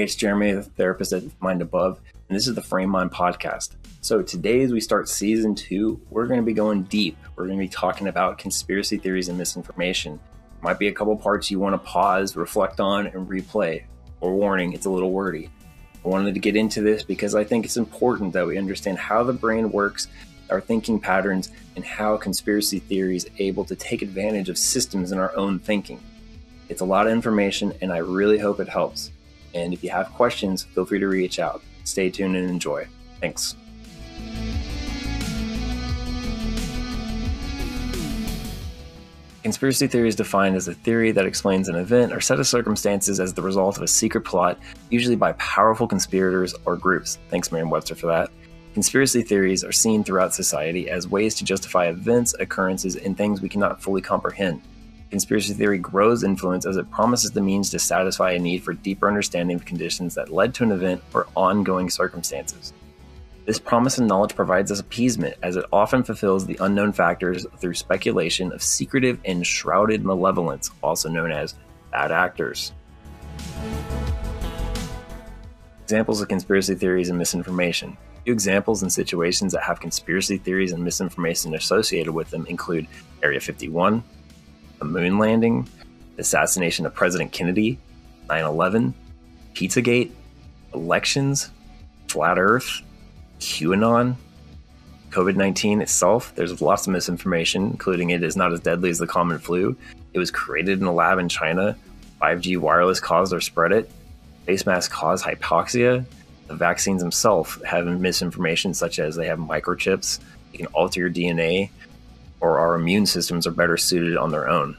Hey, it's Jeremy, the therapist at Mind Above, and this is the Framed Mind podcast. So, today, as we start season two, we're going to be going deep. We're going to be talking about conspiracy theories and misinformation. Might be a couple parts you want to pause, reflect on, and replay. Or warning, it's a little wordy. I wanted to get into this because I think it's important that we understand how the brain works, our thinking patterns, and how conspiracy theories able to take advantage of systems in our own thinking. It's a lot of information, and I really hope it helps. And if you have questions, feel free to reach out. Stay tuned and enjoy. Thanks. Conspiracy theory is defined as a theory that explains an event or set of circumstances as the result of a secret plot, usually by powerful conspirators or groups. Thanks, Merriam Webster, for that. Conspiracy theories are seen throughout society as ways to justify events, occurrences, and things we cannot fully comprehend. Conspiracy theory grows influence as it promises the means to satisfy a need for deeper understanding of conditions that led to an event or ongoing circumstances. This promise of knowledge provides us appeasement, as it often fulfills the unknown factors through speculation of secretive and shrouded malevolence, also known as bad actors. Examples of conspiracy theories and misinformation. Few examples and situations that have conspiracy theories and misinformation associated with them include Area 51, the moon landing, the assassination of President Kennedy, 9 11, Pizzagate, elections, flat Earth, QAnon, COVID 19 itself. There's lots of misinformation, including it is not as deadly as the common flu. It was created in a lab in China. 5G wireless caused or spread it. Face masks cause hypoxia. The vaccines themselves have misinformation, such as they have microchips, they can alter your DNA, or our immune systems are better suited on their own.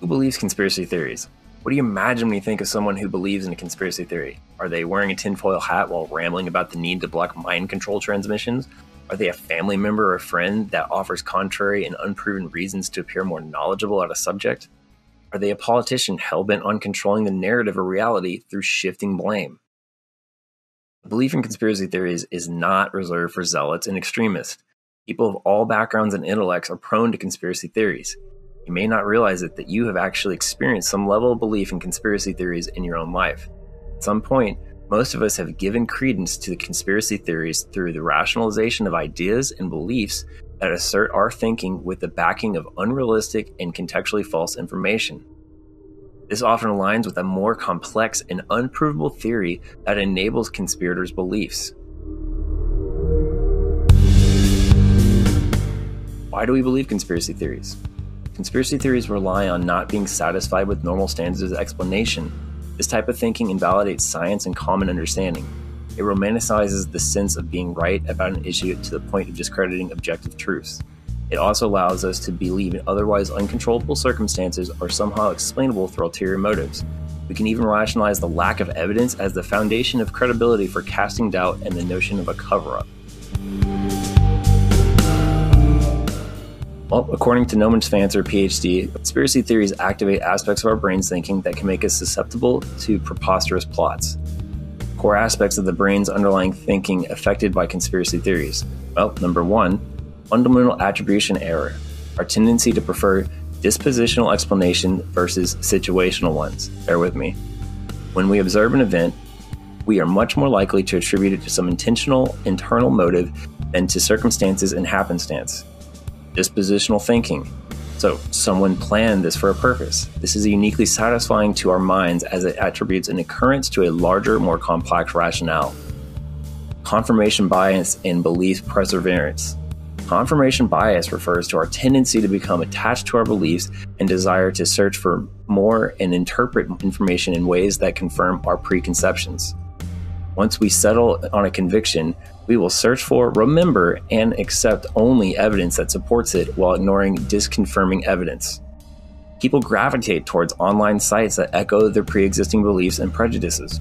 Who believes conspiracy theories? What do you imagine when you think of someone who believes in a conspiracy theory? Are they wearing a tinfoil hat while rambling about the need to block mind control transmissions? Are they a family member or friend that offers contrary and unproven reasons to appear more knowledgeable at a subject? Are they a politician hell bent on controlling the narrative of reality through shifting blame? Belief in conspiracy theories is not reserved for zealots and extremists. People of all backgrounds and intellects are prone to conspiracy theories. You may not realize it that you have actually experienced some level of belief in conspiracy theories in your own life. At some point, most of us have given credence to the conspiracy theories through the rationalization of ideas and beliefs that assert our thinking with the backing of unrealistic and contextually false information. This often aligns with a more complex and unprovable theory that enables conspirators' beliefs. Why do we believe conspiracy theories? Conspiracy theories rely on not being satisfied with normal standards of explanation. This type of thinking invalidates science and common understanding. It romanticizes the sense of being right about an issue to the point of discrediting objective truths. It also allows us to believe in otherwise uncontrollable circumstances are somehow explainable through ulterior motives. We can even rationalize the lack of evidence as the foundation of credibility for casting doubt and the notion of a cover up. Well, according to Noam Shpancer, PhD, conspiracy theories activate aspects of our brain's thinking that can make us susceptible to preposterous plots. Core aspects of the brain's underlying thinking affected by conspiracy theories. Well, number one, fundamental attribution error, our tendency to prefer dispositional explanation versus situational ones. Bear with me. When we observe an event, we are much more likely to attribute it to some intentional internal motive than to circumstances and happenstance dispositional thinking. So, someone planned this for a purpose. This is uniquely satisfying to our minds as it attributes an occurrence to a larger, more complex rationale. Confirmation bias and belief perseverance. Confirmation bias refers to our tendency to become attached to our beliefs and desire to search for more and interpret information in ways that confirm our preconceptions. Once we settle on a conviction, we will search for, remember, and accept only evidence that supports it while ignoring disconfirming evidence. People gravitate towards online sites that echo their pre existing beliefs and prejudices.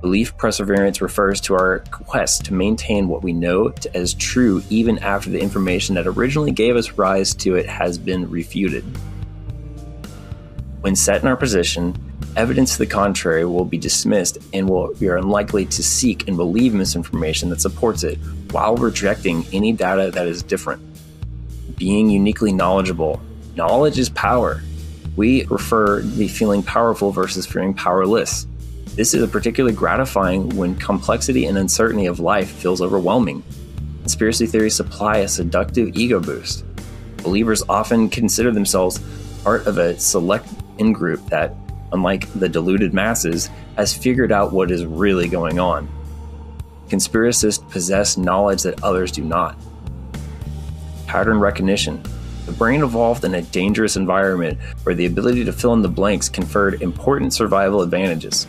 Belief perseverance refers to our quest to maintain what we know as true even after the information that originally gave us rise to it has been refuted. When set in our position, Evidence to the contrary will be dismissed and will, we are unlikely to seek and believe misinformation that supports it while rejecting any data that is different. Being uniquely knowledgeable. Knowledge is power. We refer the feeling powerful versus feeling powerless. This is particularly gratifying when complexity and uncertainty of life feels overwhelming. Conspiracy theories supply a seductive ego boost. Believers often consider themselves part of a select in group that, unlike the deluded masses, has figured out what is really going on. Conspiracists possess knowledge that others do not. Pattern recognition. The brain evolved in a dangerous environment where the ability to fill in the blanks conferred important survival advantages.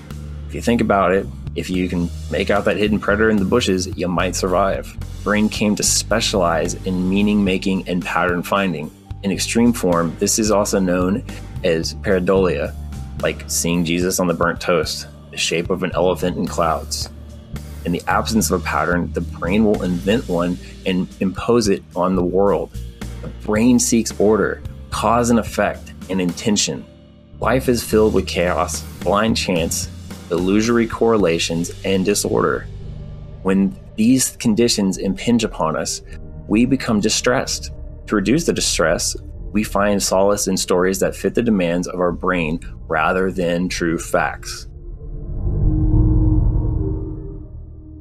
If you think about it, if you can make out that hidden predator in the bushes, you might survive. Brain came to specialize in meaning making and pattern finding. In extreme form, this is also known as pareidolia, like seeing Jesus on the burnt toast, the shape of an elephant in clouds. In the absence of a pattern, the brain will invent one and impose it on the world. The brain seeks order, cause and effect, and intention. Life is filled with chaos, blind chance, illusory correlations, and disorder. When these conditions impinge upon us, we become distressed. To reduce the distress, we find solace in stories that fit the demands of our brain rather than true facts.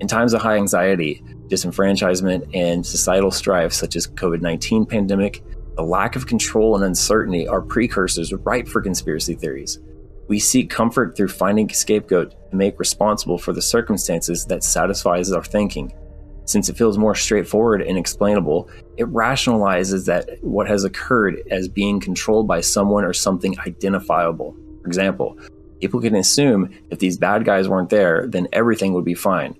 In times of high anxiety, disenfranchisement, and societal strife such as COVID-19 pandemic, the lack of control and uncertainty are precursors ripe for conspiracy theories. We seek comfort through finding a scapegoat to make responsible for the circumstances that satisfies our thinking. Since it feels more straightforward and explainable, it rationalizes that what has occurred as being controlled by someone or something identifiable. For example, people can assume if these bad guys weren't there, then everything would be fine.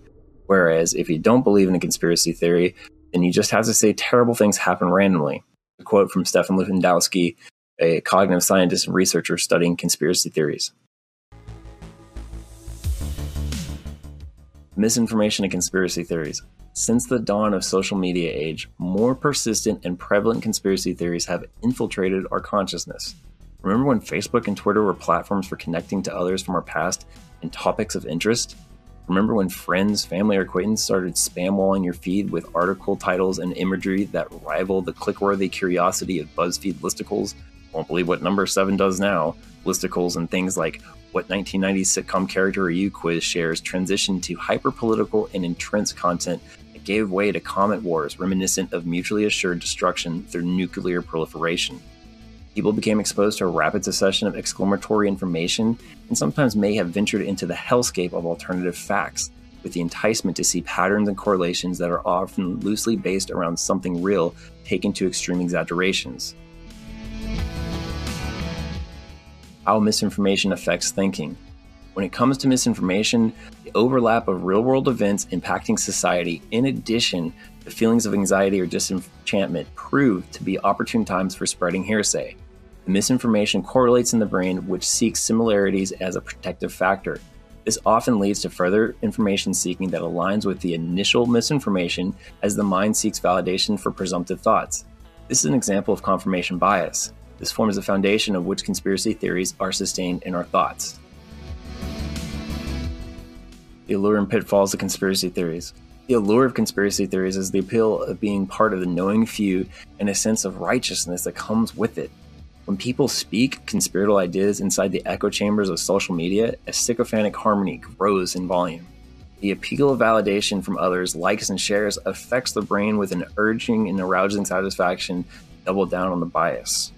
Whereas if you don't believe in a conspiracy theory, then you just have to say terrible things happen randomly. A quote from Stephan Lewandowsky, a cognitive scientist and researcher studying conspiracy theories. Misinformation and conspiracy theories. Since the dawn of social media age, more persistent and prevalent conspiracy theories have infiltrated our consciousness. Remember when Facebook and Twitter were platforms for connecting to others from our past and topics of interest? Remember when friends, family, or acquaintances started spam walling your feed with article titles and imagery that rival the clickworthy curiosity of BuzzFeed listicles? Won't believe what number 7 does now. Listicles and things like what 1990s sitcom character are you quiz shares transitioned to hyper political and entrenched content gave way to comment wars reminiscent of mutually assured destruction through nuclear proliferation. People became exposed to a rapid succession of exclamatory information and sometimes may have ventured into the hellscape of alternative facts, with the enticement to see patterns and correlations that are often loosely based around something real taken to extreme exaggerations. How misinformation affects thinking. When it comes to misinformation, the overlap of real world events impacting society, in addition to feelings of anxiety or disenchantment, prove to be opportune times for spreading hearsay. The misinformation correlates in the brain, which seeks similarities as a protective factor. This often leads to further information seeking that aligns with the initial misinformation as the mind seeks validation for presumptive thoughts. This is an example of confirmation bias. This forms the foundation of which conspiracy theories are sustained in our thoughts. The allure and pitfalls of conspiracy theories. The allure of conspiracy theories is the appeal of being part of the knowing few and a sense of righteousness that comes with it. When people speak conspiratorial ideas inside the echo chambers of social media, a sycophantic harmony grows in volume. The appeal of validation from others, likes and shares, affects the brain with an urging and arousing satisfaction, double down on the bias.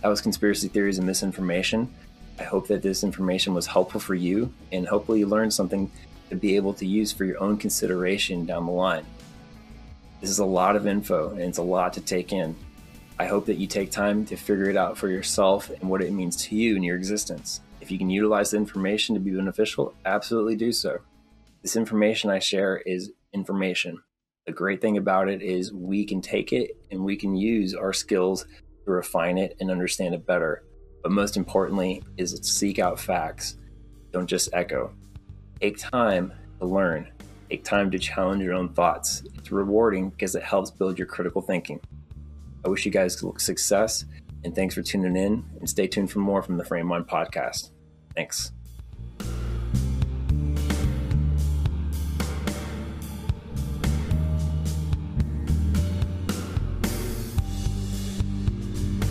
That was conspiracy theories and misinformation. I hope that this information was helpful for you, and hopefully, you learned something to be able to use for your own consideration down the line. This is a lot of info, and it's a lot to take in. I hope that you take time to figure it out for yourself and what it means to you in your existence. If you can utilize the information to be beneficial, absolutely do so. This information I share is information. The great thing about it is we can take it and we can use our skills to refine it and understand it better. But most importantly is seek out facts. Don't just echo. Take time to learn. Take time to challenge your own thoughts. It's rewarding because it helps build your critical thinking. I wish you guys success and thanks for tuning in and stay tuned for more from the Framed Mind podcast. Thanks.